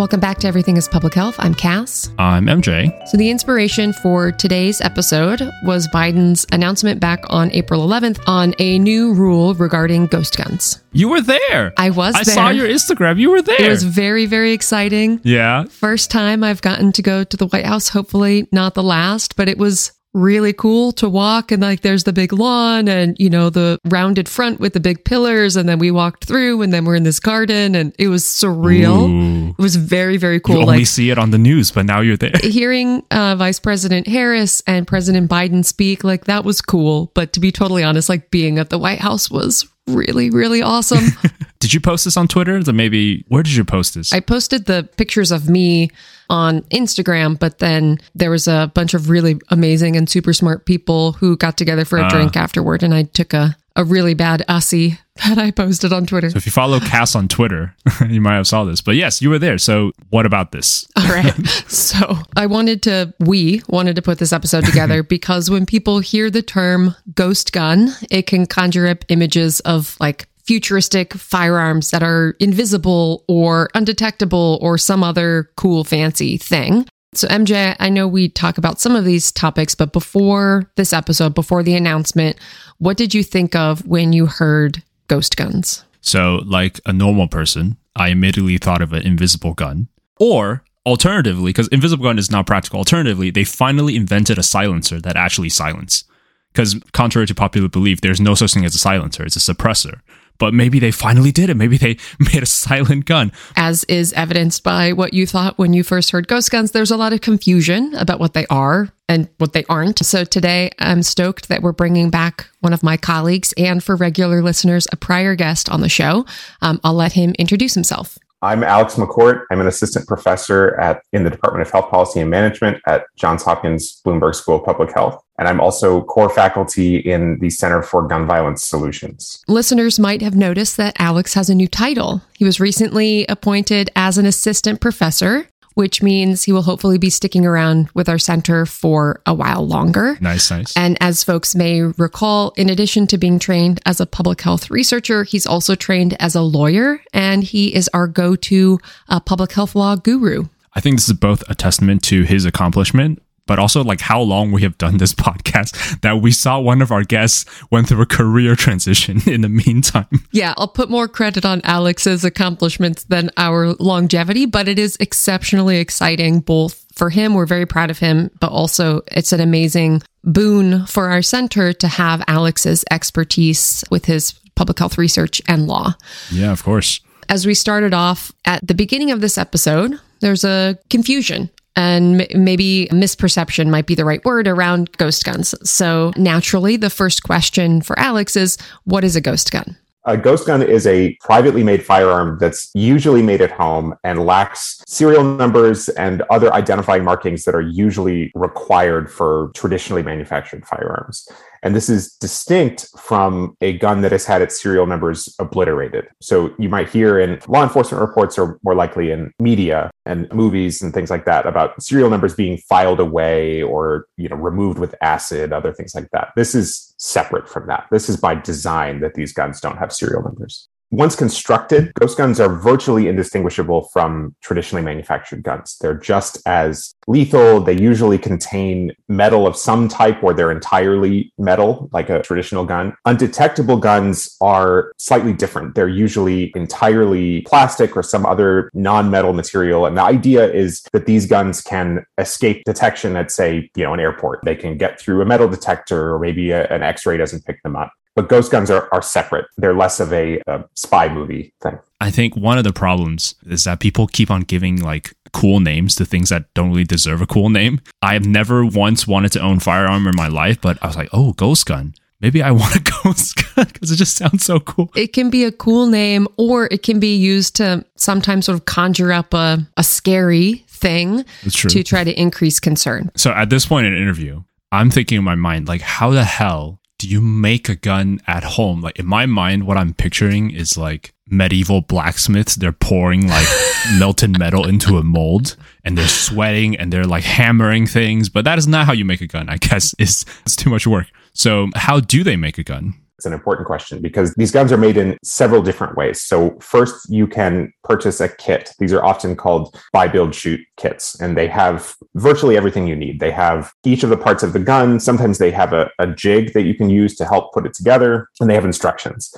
Welcome back to Everything is Public Health. I'm Cass. I'm MJ. So, the inspiration for today's episode was Biden's announcement back on April 11th on a new rule regarding ghost guns. You were there. I was I there. saw your Instagram. You were there. It was very, very exciting. yeah. First time I've gotten to go to the White House, hopefully not the last, but it was really cool to walk and like there's the big lawn and you know the rounded front with the big pillars and then we walked through and then we're in this garden and it was surreal. Ooh. It was very, very cool. You only like see it on the news, but now you're there. hearing uh, Vice President Harris and President Biden speak, like that was cool. But to be totally honest, like being at the White House was really, really awesome. Did you post this on Twitter? So maybe where did you post this? I posted the pictures of me on Instagram, but then there was a bunch of really amazing and super smart people who got together for a ah. drink afterward, and I took a a really bad ussy that I posted on Twitter. so if you follow Cass on Twitter, you might have saw this. But yes, you were there. So what about this? All right. So I wanted to, we wanted to put this episode together because when people hear the term ghost gun, it can conjure up images of like futuristic firearms that are invisible or undetectable or some other cool, fancy thing. So, MJ, I know we talk about some of these topics, but before this episode, before the announcement, what did you think of when you heard ghost guns? So, like a normal person, I immediately thought of an invisible gun. Or alternatively, because invisible gun is not practical, alternatively, they finally invented a silencer that actually silence. Because contrary to popular belief, there's no such thing as a silencer, it's a suppressor. But maybe they finally did it. Maybe they made a silent gun. as is evidenced by what you thought when you first heard ghost guns, there's a lot of confusion about what they are and what they aren't. So today, I'm stoked that we're bringing back one of my colleagues and for regular listeners, a prior guest on the show. Um, I'll let him introduce himself. I'm Alex McCourt. I'm an assistant professor at in the Department of Health Policy and Management at Johns Hopkins Bloomberg School of Public Health. And I'm also core faculty in the Center for Gun Violence Solutions. Listeners might have noticed that Alex has a new title. He was recently appointed as an assistant professor, which means he will hopefully be sticking around with our center for a while longer. Nice, nice. And as folks may recall, in addition to being trained as a public health researcher, he's also trained as a lawyer, and he is our go to uh, public health law guru. I think this is both a testament to his accomplishment, but also like how long we have done this podcast that we saw one of our guests went through a career transition in the meantime. Yeah, I'll put more credit on Alex's accomplishments than our longevity, but it is exceptionally exciting both for him. We're very proud of him, but also it's an amazing boon for our center to have Alex's expertise with his public health research and law. Yeah, of course. as we started off at the beginning of this episode, there's a confusion and maybe misperception might be the right word around ghost guns. So, naturally, the first question for Alex is what is a ghost gun? A ghost gun is a privately made firearm that's usually made at home and lacks serial numbers and other identifying markings that are usually required for traditionally manufactured firearms. And this is distinct from a gun that has had its serial numbers obliterated. So you might hear in law enforcement reports or more likely in media and movies and things like that about serial numbers being filed away or you know removed with acid, other things like that. This is separate from that. This is by design that these guns don't have serial numbers. Once constructed, ghost guns are virtually indistinguishable from traditionally manufactured guns. They're just as lethal. They usually contain metal of some type or they're entirely metal, like a traditional gun. Undetectable guns are slightly different. They're usually entirely plastic or some other non metal material. And the idea is that these guns can escape detection at, say, you know, an airport. They can get through a metal detector or maybe a, an x ray doesn't pick them up. But ghost guns are, are separate. They're less of a, a spy movie thing. I think one of the problems is that people keep on giving like cool names to things that don't really deserve a cool name. I have never once wanted to own firearm in my life, but I was like, oh, ghost gun. Maybe I want a ghost gun because it just sounds so cool. It can be a cool name or it can be used to sometimes sort of conjure up a, a scary thing to try to increase concern. So at this point in an interview, I'm thinking in my mind, like, how the hell do you make a gun at home? Like in my mind, what I'm picturing is like medieval blacksmiths. They're pouring like melted metal into a mold and they're sweating and they're like hammering things. But that is not how you make a gun, I guess. It's, it's too much work. So how do they make a gun? It's an important question because these guns are made in several different ways. So, first, you can purchase a kit. These are often called buy, build, shoot kits, and they have virtually everything you need. They have each of the parts of the gun. Sometimes they have a, a jig that you can use to help put it together, and they have instructions.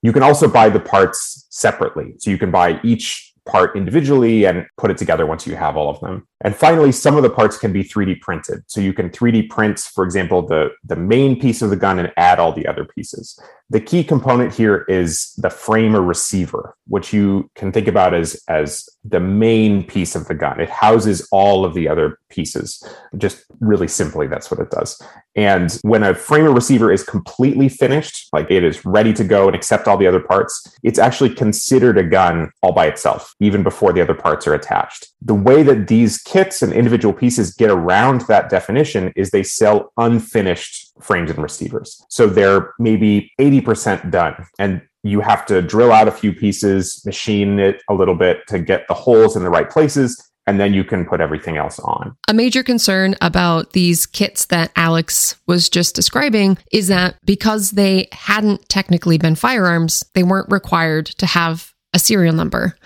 You can also buy the parts separately. So you can buy each part individually and put it together once you have all of them. And finally, some of the parts can be 3D printed. So you can 3D print, for example, the, the main piece of the gun and add all the other pieces. The key component here is the frame or receiver, which you can think about as, as the main piece of the gun. It houses all of the other pieces. Just really simply, that's what it does. And when a frame or receiver is completely finished, like it is ready to go and accept all the other parts, it's actually considered a gun all by itself, even before the other parts are attached. The way that these kits and individual pieces get around that definition is they sell unfinished frames and receivers. So they're maybe 80% done. And you have to drill out a few pieces, machine it a little bit to get the holes in the right places, and then you can put everything else on. A major concern about these kits that Alex was just describing is that because they hadn't technically been firearms, they weren't required to have a serial number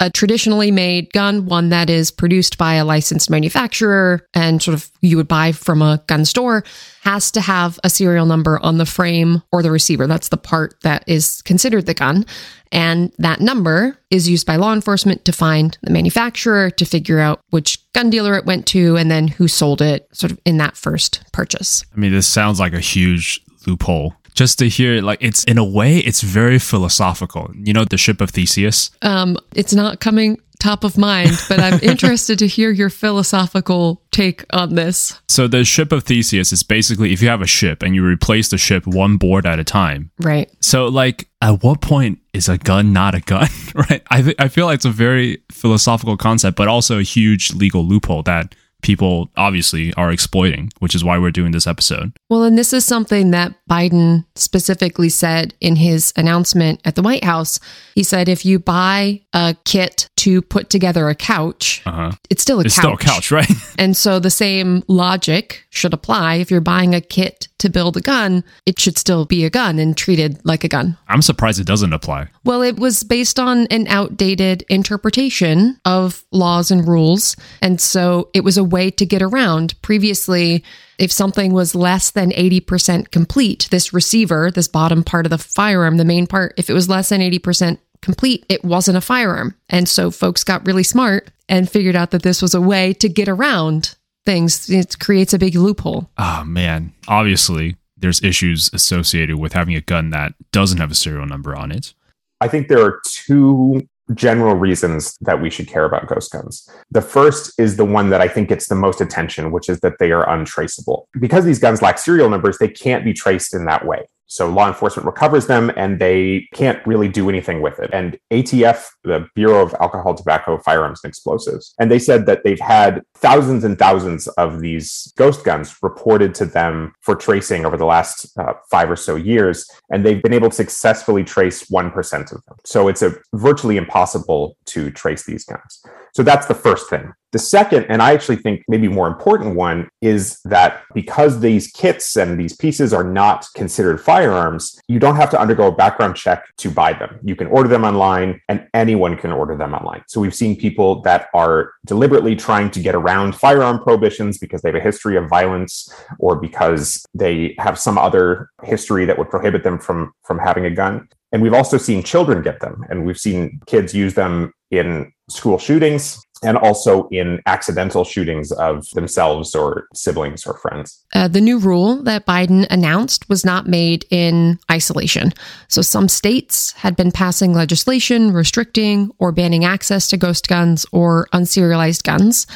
a traditionally made gun, one that is produced by a licensed manufacturer and sort of you would buy from a gun store, has to have a serial number on the frame or the receiver. That's the part that is considered the gun. And that number is used by law enforcement to find the manufacturer, to figure out which gun dealer it went to, and then who sold it sort of in that first purchase. I mean, this sounds like a huge loophole just to hear like it's in a way it's very philosophical. You know the ship of theseus? Um it's not coming top of mind but i'm interested to hear your philosophical take on this. So the ship of theseus is basically if you have a ship and you replace the ship one board at a time. Right. So like at what point is a gun not a gun? Right? I th- i feel like it's a very philosophical concept but also a huge legal loophole that people obviously are exploiting, which is why we're doing this episode. Well, and this is something that Biden specifically said in his announcement at the White House. He said if you buy a kit to put together a couch, uh-huh. it's still a it's couch. still a couch, right? and so the same logic should apply. If you're buying a kit to build a gun, it should still be a gun and treated like a gun. I'm surprised it doesn't apply. Well, it was based on an outdated interpretation of laws and rules. And so it was a way to get around. Previously, if something was less than 80% complete, this receiver, this bottom part of the firearm, the main part, if it was less than 80% complete, it wasn't a firearm. And so folks got really smart and figured out that this was a way to get around things. It creates a big loophole. Oh, man. Obviously, there's issues associated with having a gun that doesn't have a serial number on it. I think there are two general reasons that we should care about ghost guns. The first is the one that I think gets the most attention, which is that they are untraceable. Because these guns lack serial numbers, they can't be traced in that way. So law enforcement recovers them and they can't really do anything with it. And ATF, the Bureau of Alcohol, Tobacco, Firearms, and Explosives, and they said that they've had thousands and thousands of these ghost guns reported to them for tracing over the last uh, five or so years. And they've been able to successfully trace 1% of them. So it's a virtually impossible to trace these guns. So that's the first thing. The second, and I actually think maybe more important one, is that because these kits and these pieces are not considered firearms, you don't have to undergo a background check to buy them. You can order them online and anyone can order them online. So we've seen people that are deliberately trying to get around firearm prohibitions because they have a history of violence or because they have some other history that would prohibit them from, from having a gun. And we've also seen children get them, and we've seen kids use them in school shootings and also in accidental shootings of themselves or siblings or friends. Uh, the new rule that Biden announced was not made in isolation. So some states had been passing legislation restricting or banning access to ghost guns or unserialized guns.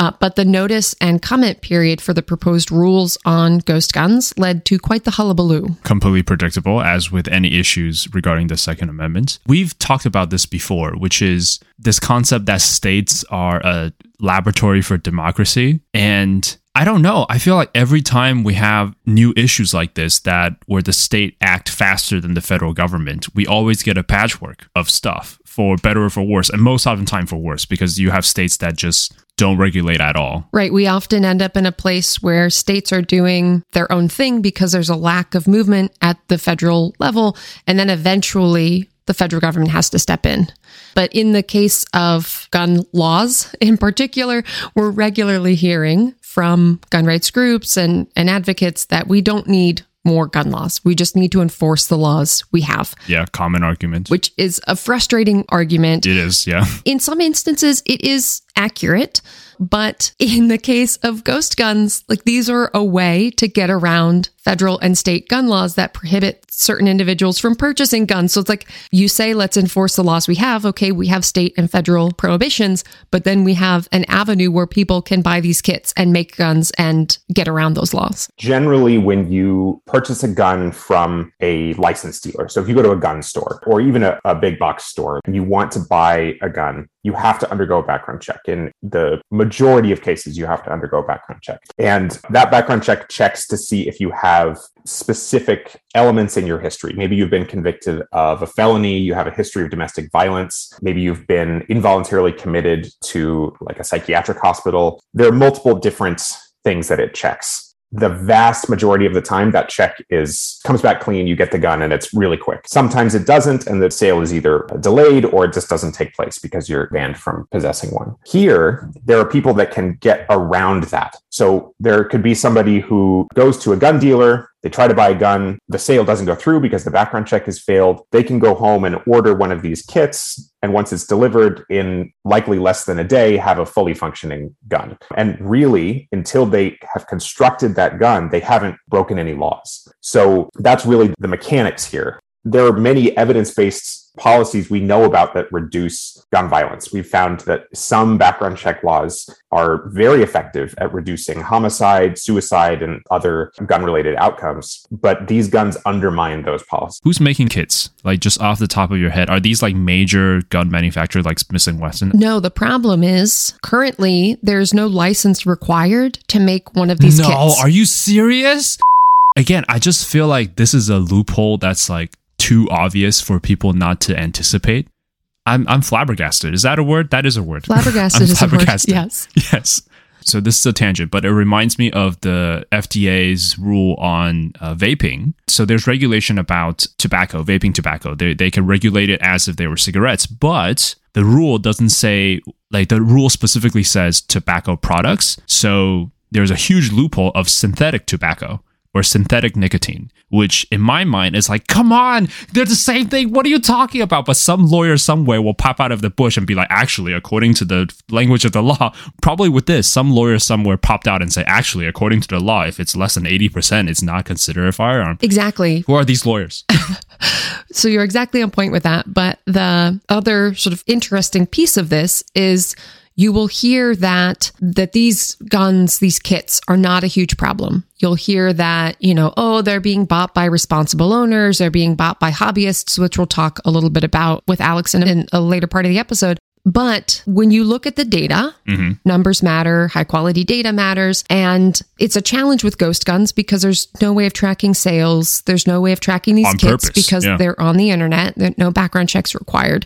Uh, but the notice and comment period for the proposed rules on ghost guns led to quite the hullabaloo. Completely predictable, as with any issues regarding the Second Amendment. We've talked about this before, which is this concept that states are a laboratory for democracy. And I don't know. I feel like every time we have new issues like this that where the state act faster than the federal government, we always get a patchwork of stuff. for better or for worse, and most often time for worse, because you have states that just don't regulate at all. Right. We often end up in a place where states are doing their own thing because there's a lack of movement at the federal level. And then eventually the federal government has to step in. But in the case of gun laws in particular, we're regularly hearing from gun rights groups and, and advocates that we don't need more gun laws. We just need to enforce the laws we have. Yeah, common argument. Which is a frustrating argument. It is, yeah. In some instances, it is accurate. But in the case of ghost guns, like these are a way to get around federal and state gun laws that prohibit certain individuals from purchasing guns. So it's like you say, let's enforce the laws we have. Okay, we have state and federal prohibitions, but then we have an avenue where people can buy these kits and make guns and get around those laws. Generally, when you purchase a gun from a licensed dealer, so if you go to a gun store or even a, a big box store and you want to buy a gun, you have to undergo a background check. In the majority of cases, you have to undergo a background check. And that background check checks to see if you have specific elements in your history. Maybe you've been convicted of a felony, you have a history of domestic violence, maybe you've been involuntarily committed to like a psychiatric hospital. There are multiple different things that it checks the vast majority of the time that check is comes back clean you get the gun and it's really quick. Sometimes it doesn't and the sale is either delayed or it just doesn't take place because you're banned from possessing one. Here there are people that can get around that. So there could be somebody who goes to a gun dealer they try to buy a gun, the sale doesn't go through because the background check has failed. They can go home and order one of these kits. And once it's delivered in likely less than a day, have a fully functioning gun. And really, until they have constructed that gun, they haven't broken any laws. So that's really the mechanics here. There are many evidence based policies we know about that reduce gun violence. We've found that some background check laws are very effective at reducing homicide, suicide, and other gun related outcomes, but these guns undermine those policies. Who's making kits? Like just off the top of your head, are these like major gun manufacturers like Smith and Wesson? No, the problem is currently there's no license required to make one of these no, kits. are you serious? Again, I just feel like this is a loophole that's like too obvious for people not to anticipate. I'm I'm flabbergasted. Is that a word? That is a word. Flabbergasted is flabbergasted. a word. Yes. Yes. So this is a tangent, but it reminds me of the FDA's rule on uh, vaping. So there's regulation about tobacco, vaping tobacco. They they can regulate it as if they were cigarettes, but the rule doesn't say like the rule specifically says tobacco products. So there's a huge loophole of synthetic tobacco or synthetic nicotine, which in my mind is like, come on, they're the same thing. What are you talking about? But some lawyer somewhere will pop out of the bush and be like, actually, according to the language of the law, probably with this, some lawyer somewhere popped out and say, actually, according to the law, if it's less than 80%, it's not considered a firearm. Exactly. Who are these lawyers? so you're exactly on point with that. But the other sort of interesting piece of this is you will hear that that these guns, these kits are not a huge problem. You'll hear that, you know, oh, they're being bought by responsible owners, they're being bought by hobbyists, which we'll talk a little bit about with Alex in, in a later part of the episode. But when you look at the data, mm-hmm. numbers matter, high quality data matters. And it's a challenge with ghost guns because there's no way of tracking sales. There's no way of tracking these on kits purpose, because yeah. they're on the internet. No background checks required.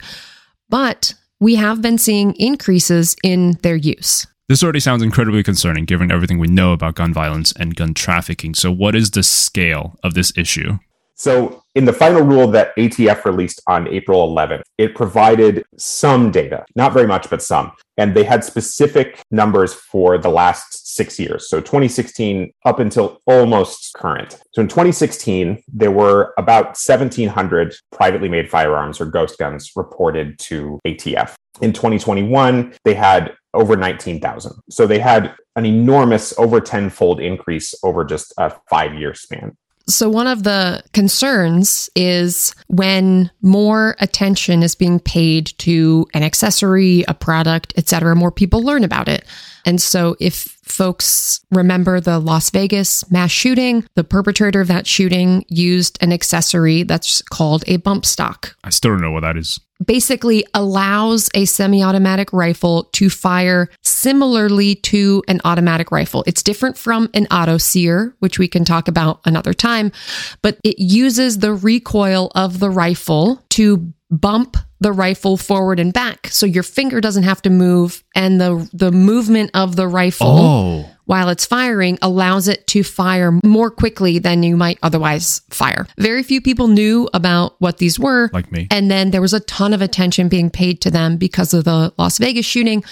But we have been seeing increases in their use. This already sounds incredibly concerning given everything we know about gun violence and gun trafficking. So, what is the scale of this issue? So, in the final rule that ATF released on April 11th, it provided some data, not very much, but some. And they had specific numbers for the last six years. So 2016 up until almost current. So in 2016, there were about 1,700 privately made firearms or ghost guns reported to ATF. In 2021, they had over 19,000. So they had an enormous over 10 fold increase over just a five year span. So, one of the concerns is when more attention is being paid to an accessory, a product, etc., more people learn about it. And so, if folks remember the Las Vegas mass shooting, the perpetrator of that shooting used an accessory that's called a bump stock. I still don't know what that is basically allows a semi automatic rifle to fire similarly to an automatic rifle. It's different from an auto sear, which we can talk about another time, but it uses the recoil of the rifle to bump the rifle forward and back so your finger doesn't have to move and the the movement of the rifle Oh, while it's firing allows it to fire more quickly than you might otherwise fire. Very few people knew about what these were. like me. And then there was a ton of attention being paid to them because of the Las Vegas shooting.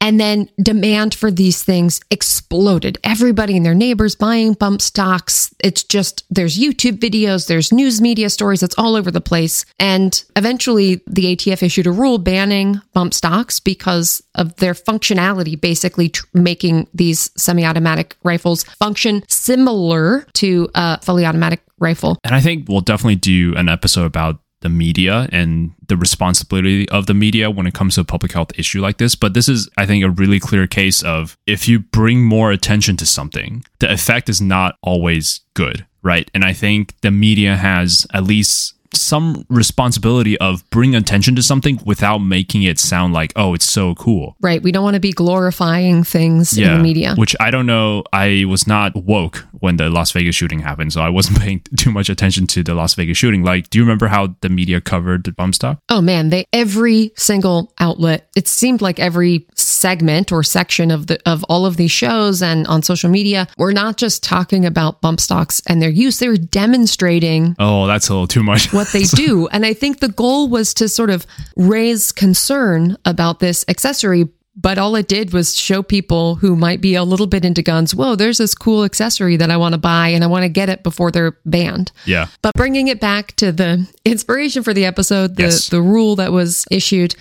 And then demand for these things exploded. Everybody and their neighbors buying bump stocks. It's just, there's YouTube videos, there's news media stories, it's all over the place. And eventually the ATF issued a rule banning bump stocks because of their functionality, basically tr- making these semi automatic rifles function similar to a fully automatic rifle. And I think we'll definitely do an episode about the media and the responsibility of the media when it comes to a public health issue like this. But this is, I think, a really clear case of if you bring more attention to something, the effect is not always good, right? And I think the media has at least some responsibility of bring attention to something without making it sound like, oh, it's so cool. Right. We don't want to be glorifying things in the media. Which I don't know. I was not woke when the Las Vegas shooting happened, so I wasn't paying too much attention to the Las Vegas shooting. Like, do you remember how the media covered the bump stock? Oh man, they every single outlet. It seemed like every segment or section of the of all of these shows and on social media, we're not just talking about bump stocks and their use. They're demonstrating Oh, that's a little too much. what they do. And I think the goal was to sort of raise concern about this accessory. But all it did was show people who might be a little bit into guns, whoa, there's this cool accessory that I want to buy and I want to get it before they're banned. yeah. But bringing it back to the inspiration for the episode, the, Yes. the rule that was issued.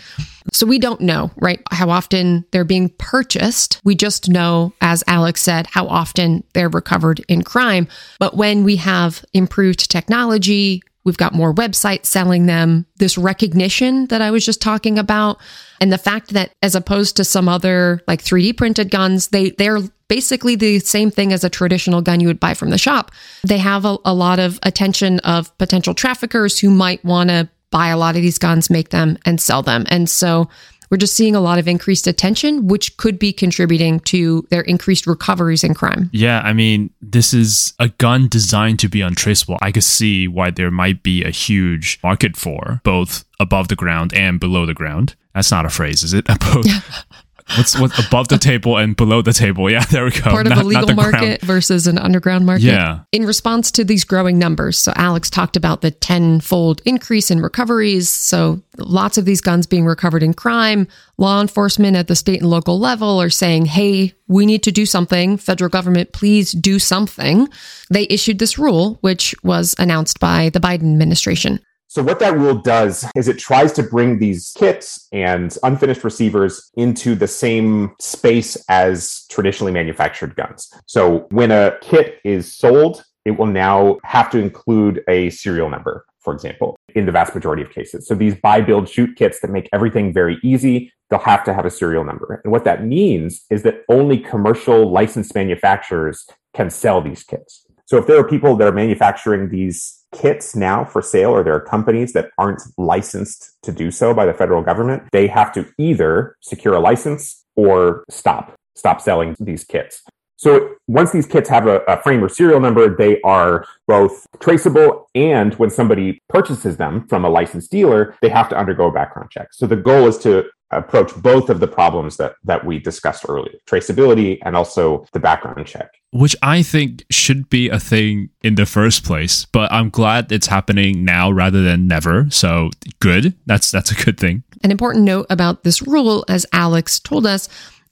So we don't know, right, how often they're being purchased. We just know, as Alex said, how often they're recovered in crime. But when we have improved technology, we've got more websites selling them, this recognition that I was just talking about, and the fact that as opposed to some other like 3D printed guns, they they're basically the same thing as a traditional gun you would buy from the shop. They have a, a lot of attention of potential traffickers who might want to buy a lot of these guns, make them, and sell them. And so we're just seeing a lot of increased attention, which could be contributing to their increased recoveries in crime. Yeah, I mean, this is a gun designed to be untraceable. I could see why there might be a huge market for both above the ground and below the ground. That's not a phrase, is it? Above, what's what's above the table and below the table? Yeah, there we go. Part of a legal the ground. market versus an underground market. Yeah. In response to these growing numbers, so Alex talked about the tenfold increase in recoveries. So lots of these guns being recovered in crime. Law enforcement at the state and local level are saying, hey, we need to do something. Federal government, please do something. They issued this rule, which was announced by the Biden administration. So what that rule does is it tries to bring these kits and unfinished receivers into the same space as traditionally manufactured guns. So when a kit is sold, it will now have to include a serial number, for example, in the vast majority of cases. So these buy, build, shoot kits that make everything very easy, they'll have to have a serial number. And what that means is that only commercial licensed manufacturers can sell these kits. So if there are people that are manufacturing these kits now for sale, or there are companies that aren't licensed to do so by the federal government, they have to either secure a license or stop, stop selling these kits. So once these kits have a, a, frame or serial number, they are both traceable and when somebody purchases them from a licensed dealer, they have to undergo a background check. So the goal is to approach both of the problems that, that we discussed earlier, traceability and also the background check. Which I think should be a thing in the first place, but I'm glad it's happening now rather than never. So good. That's that's a good thing. An important note about this rule, as Alex told us,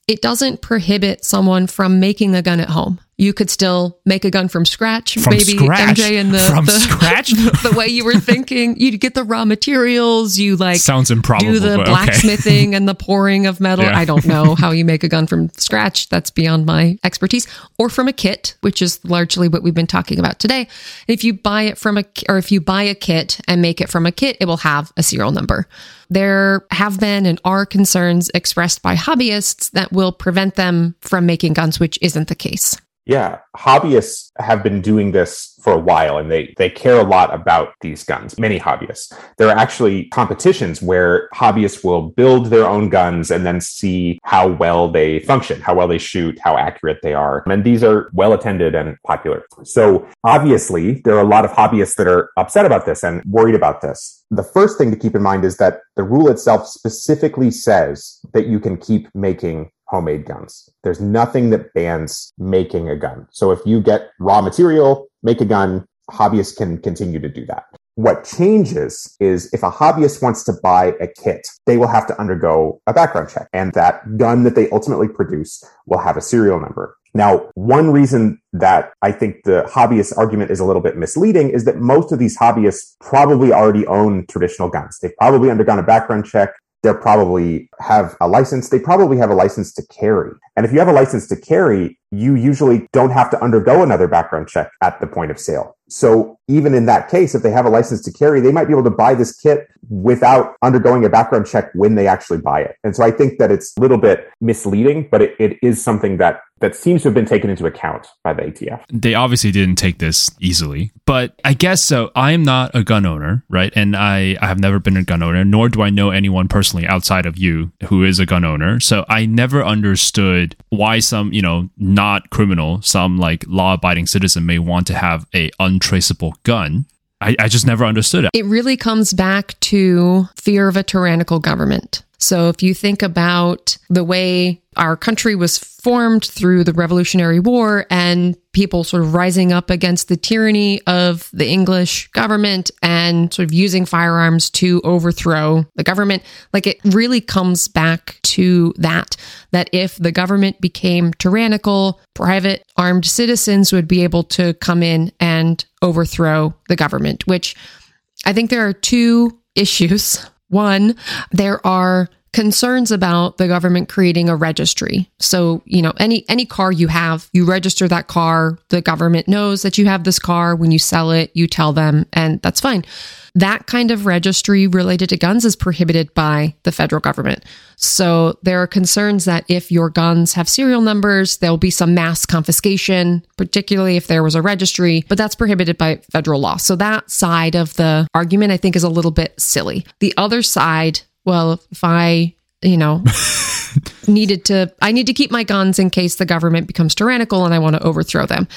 it doesn't prohibit someone from making a gun at home. You could still make a gun from scratch. From maybe scratch? MJ and the From the, scratch? the, way you were thinking. You'd get the raw materials. You like Sounds improbable. do the but okay. blacksmithing and the pouring of metal. Yeah. I don't know how you make a gun from scratch. That's beyond my expertise. Or from a kit, which is largely what we've been talking about today. If you buy it from a or if you buy a kit and make it from a kit, it will have a serial number. There have been and are concerns expressed by hobbyists that will prevent them from making guns, which isn't the case. Yeah, hobbyists have been doing this for a while and they, they care a lot about these guns, many hobbyists. There are actually competitions where hobbyists will build their own guns and then see how well they function, how well they shoot, how accurate they are. And these are well attended and popular. So obviously, there are a lot of hobbyists that are upset about this and worried about this. The first thing to keep in mind is that the rule itself specifically says that you can keep making homemade guns. There's nothing that bans making a gun. So if you get raw material, make a gun, hobbyists can continue to do that. What changes is if a hobbyist wants to buy a kit, they will have to undergo a background check and that gun that they ultimately produce will have a serial number. Now, one reason that I think the hobbyist argument is a little bit misleading is that most of these hobbyists probably already own traditional guns. They've probably undergone a background check they'll probably have a license. They probably have a license to carry. And if you have a license to carry, you usually don't have to undergo another background check at the point of sale. So even in that case, if they have a license to carry, they might be able to buy this kit without undergoing a background check when they actually buy it. And so I think that it's a little bit misleading, but it, it is something that that seems to have been taken into account by the ATF. They obviously didn't take this easily, but I guess so. I'm not a gun owner, right? And I, I have never been a gun owner, nor do I know anyone personally outside of you who is a gun owner. So I never understood why some, you know, not criminal, some like law abiding citizen may want to have a untraceable gun. I, I just never understood it. It really comes back to fear of a tyrannical government. So if you think about the way our country was formed through the Revolutionary War and people sort of rising up against the tyranny of the English government and sort of using firearms to overthrow the government, like it really comes back to that that if the government became tyrannical, private armed citizens would be able to come in and overthrow the government, which I think there are two issues one, there are concerns about the government creating a registry. So, you know, any any car you have, you register that car, the government knows that you have this car. When you sell it, you tell them and that's fine. That kind of registry related to guns is prohibited by the federal government. So, there are concerns that if your guns have serial numbers, there'll be some mass confiscation, particularly if there was a registry, but that's prohibited by federal law. So, that side of the argument I think is a little bit silly. The other side well, if I, you know, needed to, I need to keep my guns in case the government becomes tyrannical and I want to overthrow them.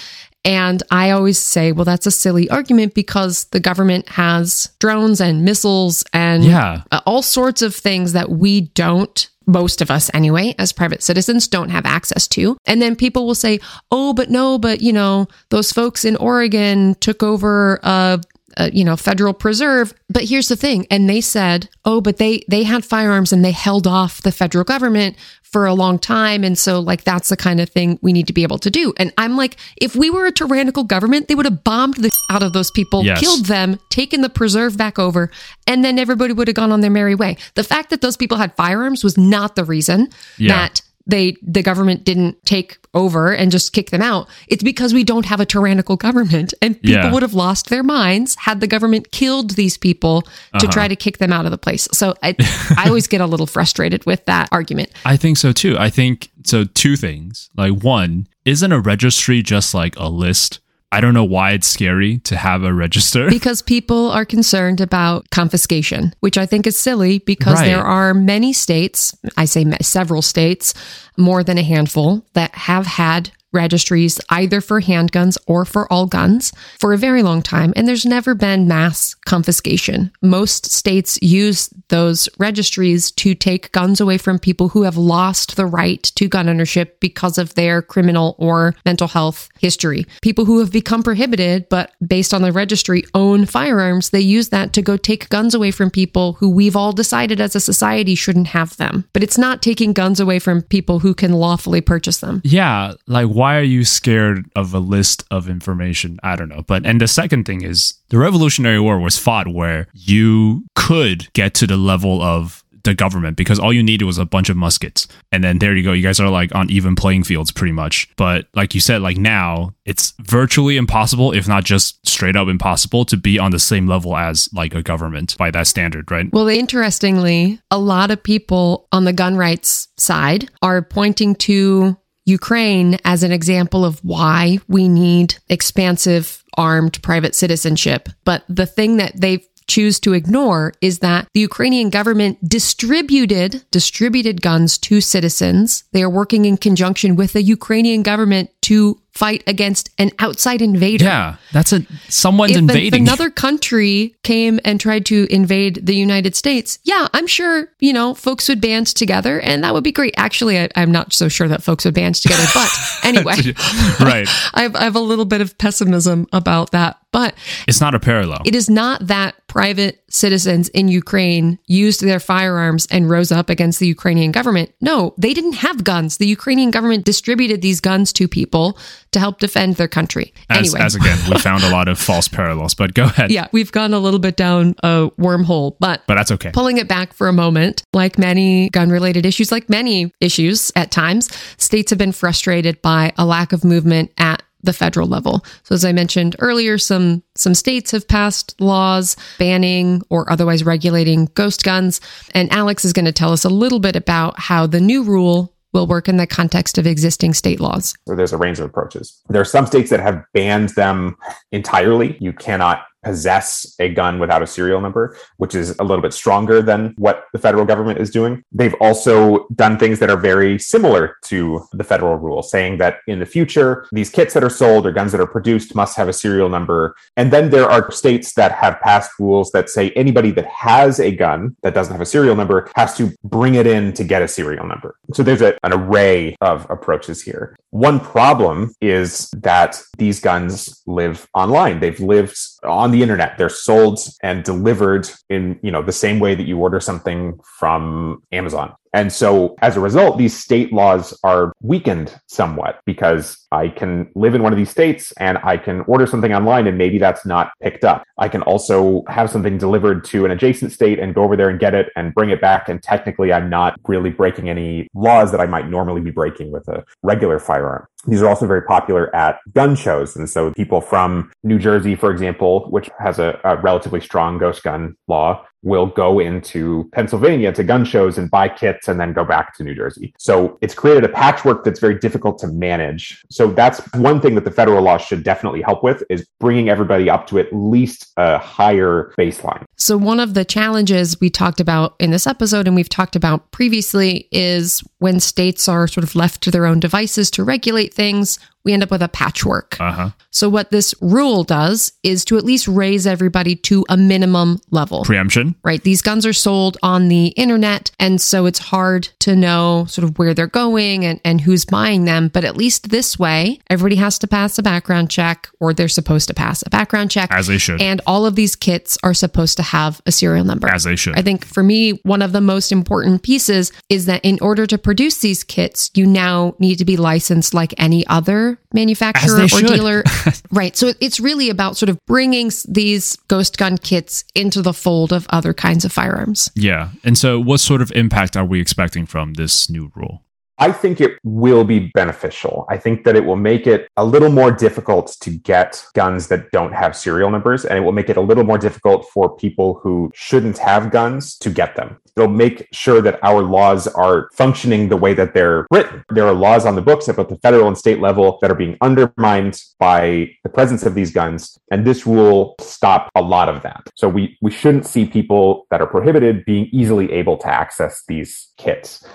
And I always say, well, that's a silly argument because the government has drones and missiles and yeah. all sorts of things that we don't most of us anyway, as private citizens, don't have access to. And then people will say, oh, but no, but you know, those folks in Oregon took over a uh, you know federal preserve. But here's the thing. And they said oh but they they had firearms and they held off the federal government for a long time. And so like that's the kind of thing we need to be able to do. And i'm like if we were a tyrannical government they would have bombed the out of those people yes. killed them taken the preserve back over and then everybody would have gone on their merry way. The fact that those people had firearms was not the reason yeah. that they the government didn't take over and just kick them out. It's because we don't have a tyrannical government and people Yeah. would have lost their minds had the government killed these people to Uh-huh. try to kick them out of the place. So I I always get a little frustrated with that argument. I think so too. I think so. Two things. Like one, isn't a registry just like a list? I don't know why it's scary to have a register. because people are concerned about confiscation, which I think is silly because Right. there are many states, I say several states, more than a handful, that have had registries either for handguns or for all guns for a very long time. And there's never been mass confiscation. Most states use those registries to take guns away from people who have lost the right to gun ownership because of their criminal or mental health history. People who have become prohibited, but based on the registry, own firearms, they use that to go take guns away from people who we've all decided as a society shouldn't have them. But it's not taking guns away from people who can lawfully purchase them. yeah, like why are you scared of a list of information? I don't know. But and the second thing is the Revolutionary War was fought where you could get to the level of the government because all you needed was a bunch of muskets. And then there you go. You guys are like on even playing fields pretty much. But like you said, like now it's virtually impossible, if not just straight up impossible, to be on the same level as like a government by that standard, right? Well, interestingly, a lot of people on the gun rights side are pointing to Ukraine as an example of why we need expansive armed private citizenship. But the thing that they choose to ignore is that the Ukrainian government distributed distributed guns to citizens. They are working in conjunction with the Ukrainian government to fight against an outside invader. Yeah, that's a someone's if, invading. If another country came and tried to invade the United States, yeah, I'm sure you know folks would band together, and that would be great. Actually, I, am not so sure that folks would band together, but anyway, right. I have, I have a little bit of pessimism about that, but it's not a parallel. It is not that private citizens in Ukraine used their firearms and rose up against the Ukrainian government. No, they didn't have guns. The Ukrainian government distributed these guns to people to help defend their country. As, anyway, as again, we found a lot of false parallels, but go ahead. Yeah, we've gone a little bit down a wormhole, but but that's okay. Pulling it back for a moment, like many gun-related issues, like many issues at times, states have been frustrated by a lack of movement at the federal level. So as I mentioned earlier, some some states have passed laws banning or otherwise regulating ghost guns, and Alex is going to tell us a little bit about how the new rule will work in the context of existing state laws. So there's a range of approaches. There are some states that have banned them entirely. You cannot possess a gun without a serial number, which is a little bit stronger than what the federal government is doing. They've also done things that are very similar to the federal rule, saying that in the future, these kits that are sold or guns that are produced must have a serial number. And then there are states that have passed rules that say anybody that has a gun that doesn't have a serial number has to bring it in to get a serial number. So there's a, an array of approaches here. One problem is that these guns live online. They've lived on on the internet. They're sold and delivered in, you know, the same way that you order something from Amazon. And so as a result, these state laws are weakened somewhat because I can live in one of these states and I can order something online and maybe that's not picked up. I can also have something delivered to an adjacent state and go over there and get it and bring it back. And technically, I'm not really breaking any laws that I might normally be breaking with a regular firearm. These are also very popular at gun shows. And so people from New Jersey, for example, which has a, a relatively strong ghost gun law, will go into Pennsylvania to gun shows and buy kits and then go back to New Jersey. So it's created a patchwork that's very difficult to manage. So that's one thing that the federal law should definitely help with is bringing everybody up to at least a higher baseline. So one of the challenges we talked about in this episode and we've talked about previously is when states are sort of left to their own devices to regulate things, we end up with a patchwork. Uh-huh. So, what this rule does is to at least raise everybody to a minimum level. Preemption. Right. These guns are sold on the internet. And so it's hard to know sort of where they're going and, and who's buying them. But at least this way, everybody has to pass a background check or they're supposed to pass a background check. As they should. And all of these kits are supposed to have a serial number. As they should. I think for me, one of the most important pieces is that in order to produce these kits, you now need to be licensed like any other manufacturer or dealer. right. So it's really about sort of bringing these ghost gun kits into the fold of other kinds of firearms. Yeah. And so, what sort of impact are we expecting from this new rule? I think it will be beneficial. I think that it will make it a little more difficult to get guns that don't have serial numbers, and it will make it a little more difficult for people who shouldn't have guns to get them. It'll make sure that our laws are functioning the way that they're written. There are laws on the books at both the federal and state level that are being undermined by the presence of these guns, and this rule stop a lot of that. So we we shouldn't see people that are prohibited being easily able to access these kits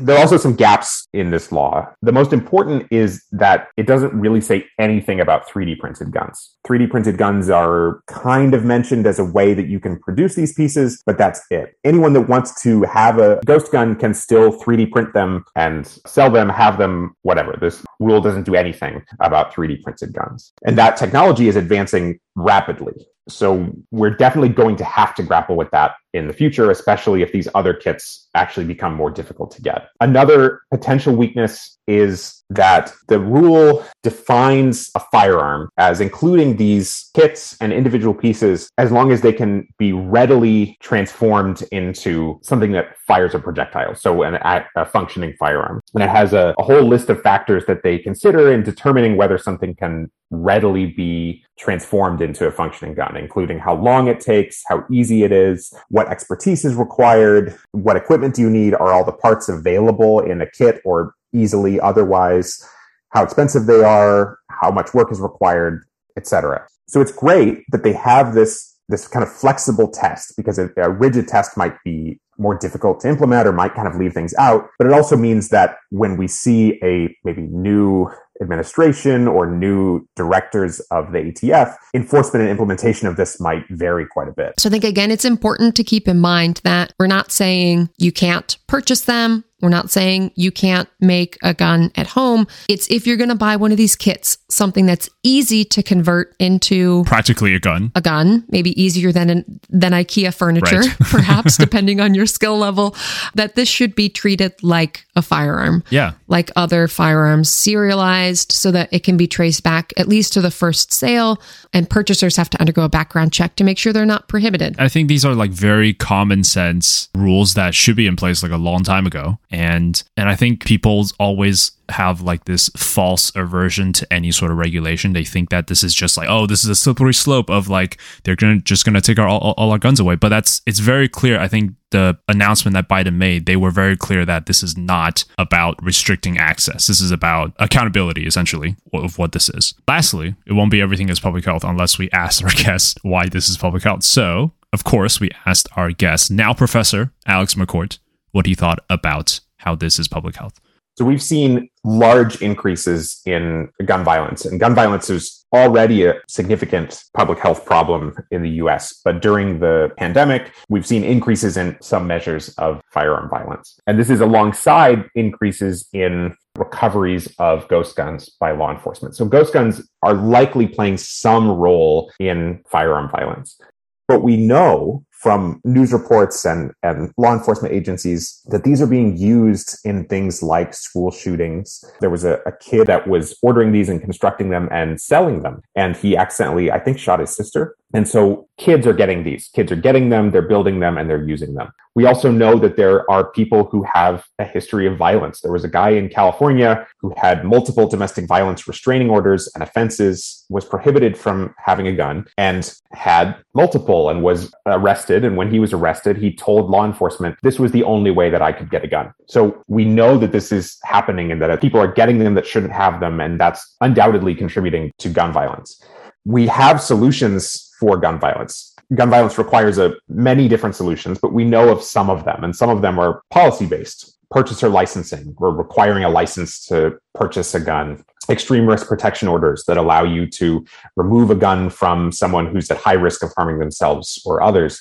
there are also some gaps in this law. The most important is that it doesn't really say anything about 3D printed guns. 3D printed guns are kind of mentioned as a way that you can produce these pieces, but that's it. Anyone that wants to have a ghost gun can still 3D print them and sell them, have them, whatever. This rule doesn't do anything about 3D printed guns. And that technology is advancing rapidly. So we're definitely going to have to grapple with that in the future, especially if these other kits actually become more difficult to get. Another potential weakness is that the rule defines a firearm as including these kits and individual pieces as long as they can be readily transformed into something that fires a projectile. So an, a functioning firearm. And it has a, a whole list of factors that they consider in determining whether something can readily be transformed into a functioning gun, including how long it takes, how easy it is, what expertise is required, what equipment do you need, are all the parts available in a kit or easily otherwise, how expensive they are, how much work is required, etc. So it's great that they have this this kind of flexible test because a, a rigid test might be more difficult to implement or might kind of leave things out. But it also means that when we see a maybe new administration or new directors of the ATF, enforcement and implementation of this might vary quite a bit. So I think again, it's important to keep in mind that we're not saying you can't purchase them. We're not saying you can't make a gun at home. It's if you're going to buy one of these kits, something that's easy to convert into practically a gun. A gun, maybe easier than an, than IKEA furniture, right. perhaps depending on your skill level, that this should be treated like a firearm. Yeah. Like other firearms, serialized so that it can be traced back at least to the first sale and purchasers have to undergo a background check to make sure they're not prohibited. I think these are like very common sense rules that should be in place like a long time ago and and I think people always have like this false aversion to any sort of regulation. They think that this is just like, oh, this is a slippery slope of like they're gonna just gonna take our all, all our guns away. But that's it's very clear. I think the announcement that Biden made, they were very clear that this is not about restricting access. This is about accountability, essentially, of what this is. Lastly, it won't be everything is public health unless we ask our guests why this is public health. So, of course, we asked our guest, now Professor Alex McCourt, what he thought about how this is public health. So we've seen large increases in gun violence, and gun violence is already a significant public health problem in the US. But during the pandemic, we've seen increases in some measures of firearm violence. And this is alongside increases in recoveries of ghost guns by law enforcement. So ghost guns are likely playing some role in firearm violence. But we know from news reports and, and law enforcement agencies that these are being used in things like school shootings. There was a, a, kid that was ordering these and constructing them and selling them. And he accidentally, I think, shot his sister. And so kids are getting these. Kids are getting them, they're building them, and they're using them. We also know that there are people who have a history of violence. There was a guy in California who had multiple domestic violence restraining orders and offenses, was prohibited from having a gun, and had multiple and was arrested. And when he was arrested, he told law enforcement, this was the only way that I could get a gun. So we know that this is happening and that people are getting them that shouldn't have them. And that's undoubtedly contributing to gun violence. We have solutions for gun violence. Gun violence requires a many different solutions, but we know of some of them, and some of them are policy based. Purchaser licensing, we're requiring a license to purchase a gun. Extreme risk protection orders that allow you to remove a gun from someone who's at high risk of harming themselves or others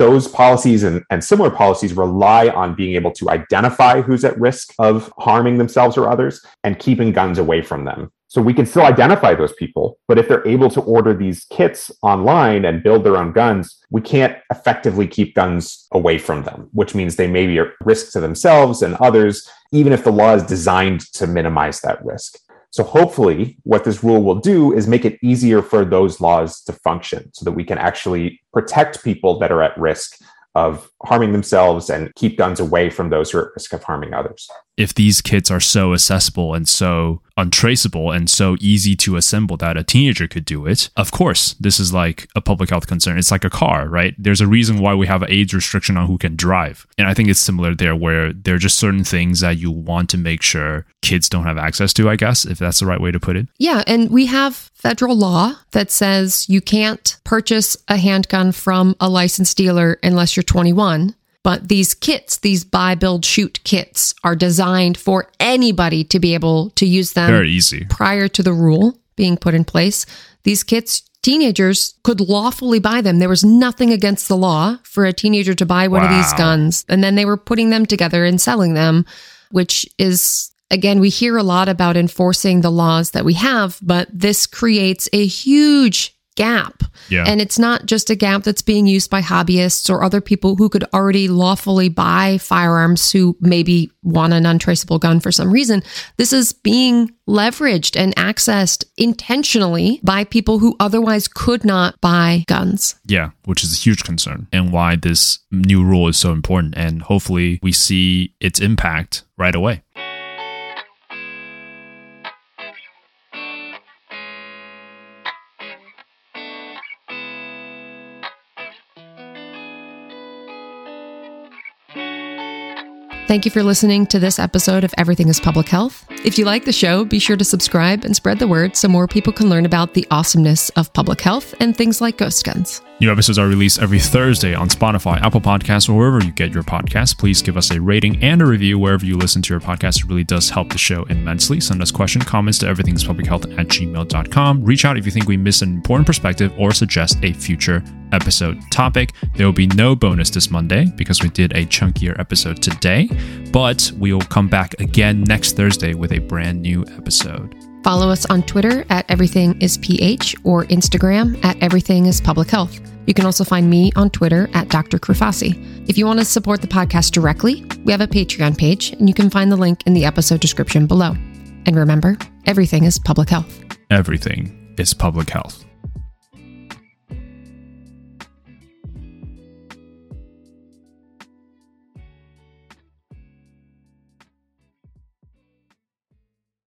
those policies and, and, similar policies rely on being able to identify who's at risk of harming themselves or others and keeping guns away from them. So we can still identify those people, but if they're able to order these kits online and build their own guns, we can't effectively keep guns away from them, which means they may be a risk to themselves and others, even if the law is designed to minimize that risk. So hopefully what this rule will do is make it easier for those laws to function so that we can actually protect people that are at risk of harming themselves and keep guns away from those who are at risk of harming others. If these kits are so accessible and so untraceable and so easy to assemble that a teenager could do it, of course, this is like a public health concern. It's like a car, right? There's a reason why we have an age restriction on who can drive. And I think it's similar there where there are just certain things that you want to make sure kids don't have access to, I guess, if that's the right way to put it. Yeah. And we have federal law that says you can't purchase a handgun from a licensed dealer unless you're 21. But these kits, these buy, build, shoot kits, are designed for anybody to be able to use them. Very easy. Prior to the rule being put in place, these kits, teenagers could lawfully buy them. There was nothing against the law for a teenager to buy one wow. of these guns. And then they were putting them together and selling them, which is again, we hear a lot about enforcing the laws that we have, but this creates a huge gap. Yeah. And it's not just a gap that's being used by hobbyists or other people who could already lawfully buy firearms who maybe want an untraceable gun for some reason. This is being leveraged and accessed intentionally by people who otherwise could not buy guns. Yeah, which is a huge concern and why this new rule is so important. And hopefully we see its impact right away. Thank you for listening to this episode of Everything is Public Health. If you like the show, be sure to subscribe and spread the word so more people can learn about the awesomeness of public health and things like ghost guns. New episodes are released every Thursday on Spotify, Apple Podcasts, or wherever you get your podcasts. Please give us a rating and a review wherever you listen to your podcast. It really does help the show immensely. Send us questions, comments to everythingspublichealth at gmail.com. Reach out if you think we missed an important perspective or suggest a future episode topic. There will be no bonus this Monday because we did a chunkier episode today, but we will come back again next Thursday with a brand new episode. Follow us on Twitter at Everything is PH or Instagram at Everything is Public Health. You can also find me on Twitter at Dr. Krufasi. If you want to support the podcast directly, we have a Patreon page, and you can find the link in the episode description below. And remember, everything is public health. Everything is public health.